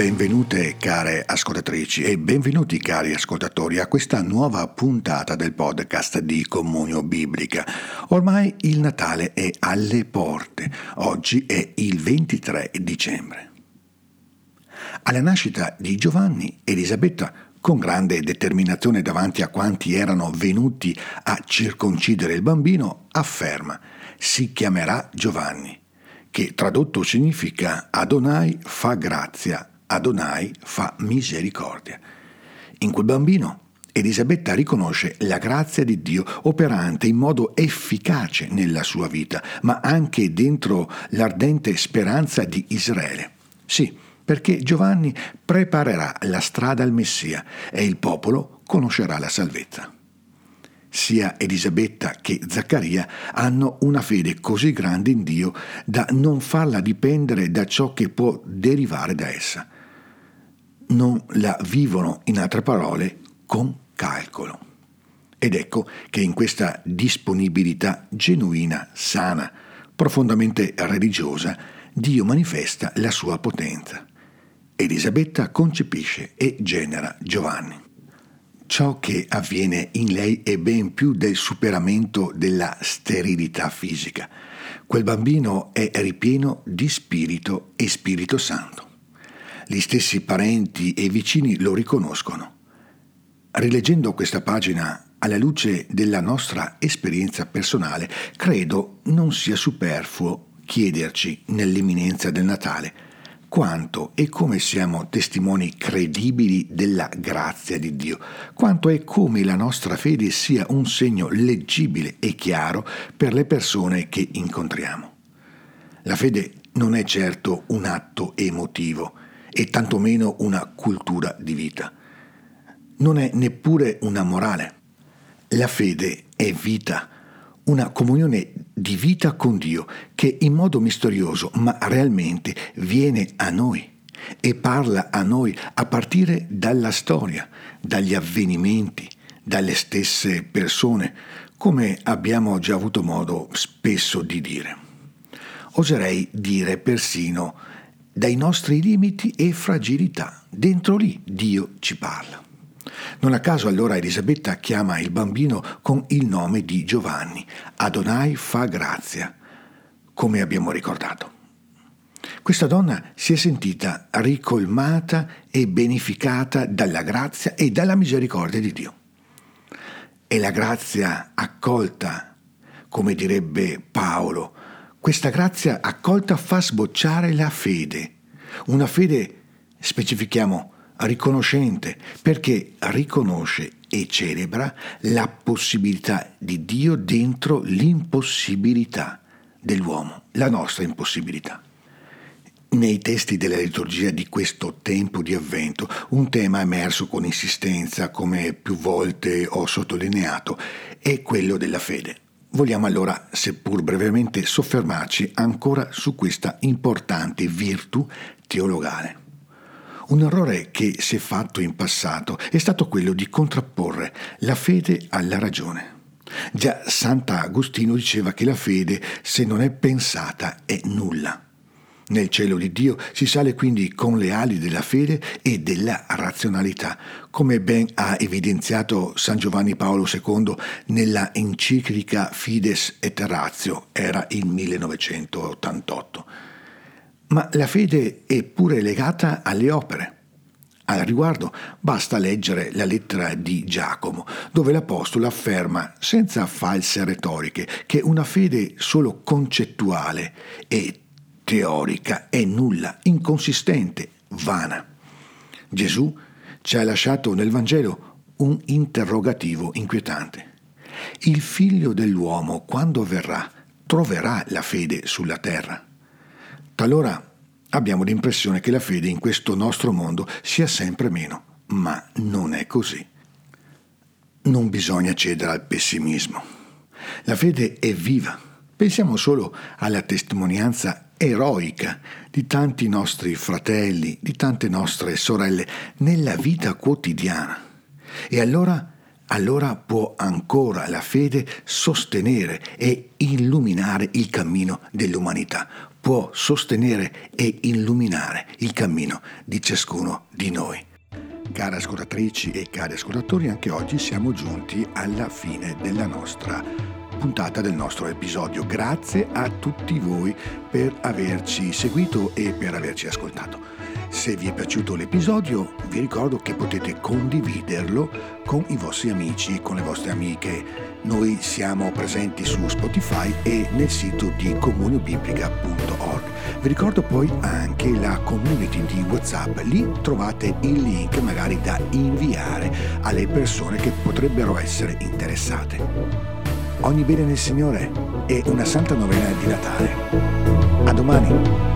Benvenute care ascoltatrici e benvenuti cari ascoltatori a questa nuova puntata del podcast di Comunio Biblica. Ormai il Natale è alle porte, oggi è il 23 dicembre. Alla nascita di Giovanni, Elisabetta, con grande determinazione davanti a quanti erano venuti a circoncidere il bambino, afferma si chiamerà Giovanni, che tradotto significa Adonai fa grazia Adonai fa misericordia. In quel bambino Elisabetta riconosce la grazia di Dio operante in modo efficace nella sua vita, ma anche dentro l'ardente speranza di Israele. Sì, perché Giovanni preparerà la strada al Messia e il popolo conoscerà la salvezza. Sia Elisabetta che Zaccaria hanno una fede così grande in Dio da non farla dipendere da ciò che può derivare da essa non la vivono, in altre parole, con calcolo. Ed ecco che in questa disponibilità genuina, sana, profondamente religiosa, Dio manifesta la sua potenza. Elisabetta concepisce e genera Giovanni. Ciò che avviene in lei è ben più del superamento della sterilità fisica. Quel bambino è ripieno di Spirito e Spirito Santo gli stessi parenti e vicini lo riconoscono. Rileggendo questa pagina alla luce della nostra esperienza personale, credo non sia superfluo chiederci nell'imminenza del Natale quanto e come siamo testimoni credibili della grazia di Dio, quanto e come la nostra fede sia un segno leggibile e chiaro per le persone che incontriamo. La fede non è certo un atto emotivo, e tantomeno una cultura di vita. Non è neppure una morale. La fede è vita, una comunione di vita con Dio che in modo misterioso ma realmente viene a noi e parla a noi a partire dalla storia, dagli avvenimenti, dalle stesse persone, come abbiamo già avuto modo spesso di dire. Oserei dire persino dai nostri limiti e fragilità. Dentro lì Dio ci parla. Non a caso allora Elisabetta chiama il bambino con il nome di Giovanni. Adonai fa grazia, come abbiamo ricordato. Questa donna si è sentita ricolmata e beneficata dalla grazia e dalla misericordia di Dio. E la grazia accolta, come direbbe Paolo, questa grazia accolta fa sbocciare la fede, una fede, specifichiamo, riconoscente, perché riconosce e celebra la possibilità di Dio dentro l'impossibilità dell'uomo, la nostra impossibilità. Nei testi della liturgia di questo tempo di avvento un tema emerso con insistenza, come più volte ho sottolineato, è quello della fede. Vogliamo allora, seppur brevemente, soffermarci ancora su questa importante virtù teologale. Un errore che si è fatto in passato è stato quello di contrapporre la fede alla ragione. Già Sant'Agostino diceva che la fede, se non è pensata, è nulla. Nel cielo di Dio si sale quindi con le ali della fede e della razionalità, come ben ha evidenziato San Giovanni Paolo II nella enciclica Fides et Ratio, era il 1988. Ma la fede è pure legata alle opere. Al riguardo basta leggere la lettera di Giacomo, dove l'Apostolo afferma, senza false retoriche, che una fede solo concettuale e teorica è nulla, inconsistente, vana. Gesù ci ha lasciato nel Vangelo un interrogativo inquietante. Il figlio dell'uomo, quando verrà, troverà la fede sulla terra? Talora abbiamo l'impressione che la fede in questo nostro mondo sia sempre meno, ma non è così. Non bisogna cedere al pessimismo. La fede è viva. Pensiamo solo alla testimonianza eroica di tanti nostri fratelli, di tante nostre sorelle nella vita quotidiana. E allora, allora può ancora la fede sostenere e illuminare il cammino dell'umanità, può sostenere e illuminare il cammino di ciascuno di noi. Care ascoltatrici e cari ascoltatori, anche oggi siamo giunti alla fine della nostra puntata del nostro episodio. Grazie a tutti voi per averci seguito e per averci ascoltato. Se vi è piaciuto l'episodio vi ricordo che potete condividerlo con i vostri amici, con le vostre amiche. Noi siamo presenti su Spotify e nel sito di comuniobiblica.org. Vi ricordo poi anche la community di WhatsApp, lì trovate il link magari da inviare alle persone che potrebbero essere interessate. Ogni bene nel Signore e una santa novena di Natale. A domani!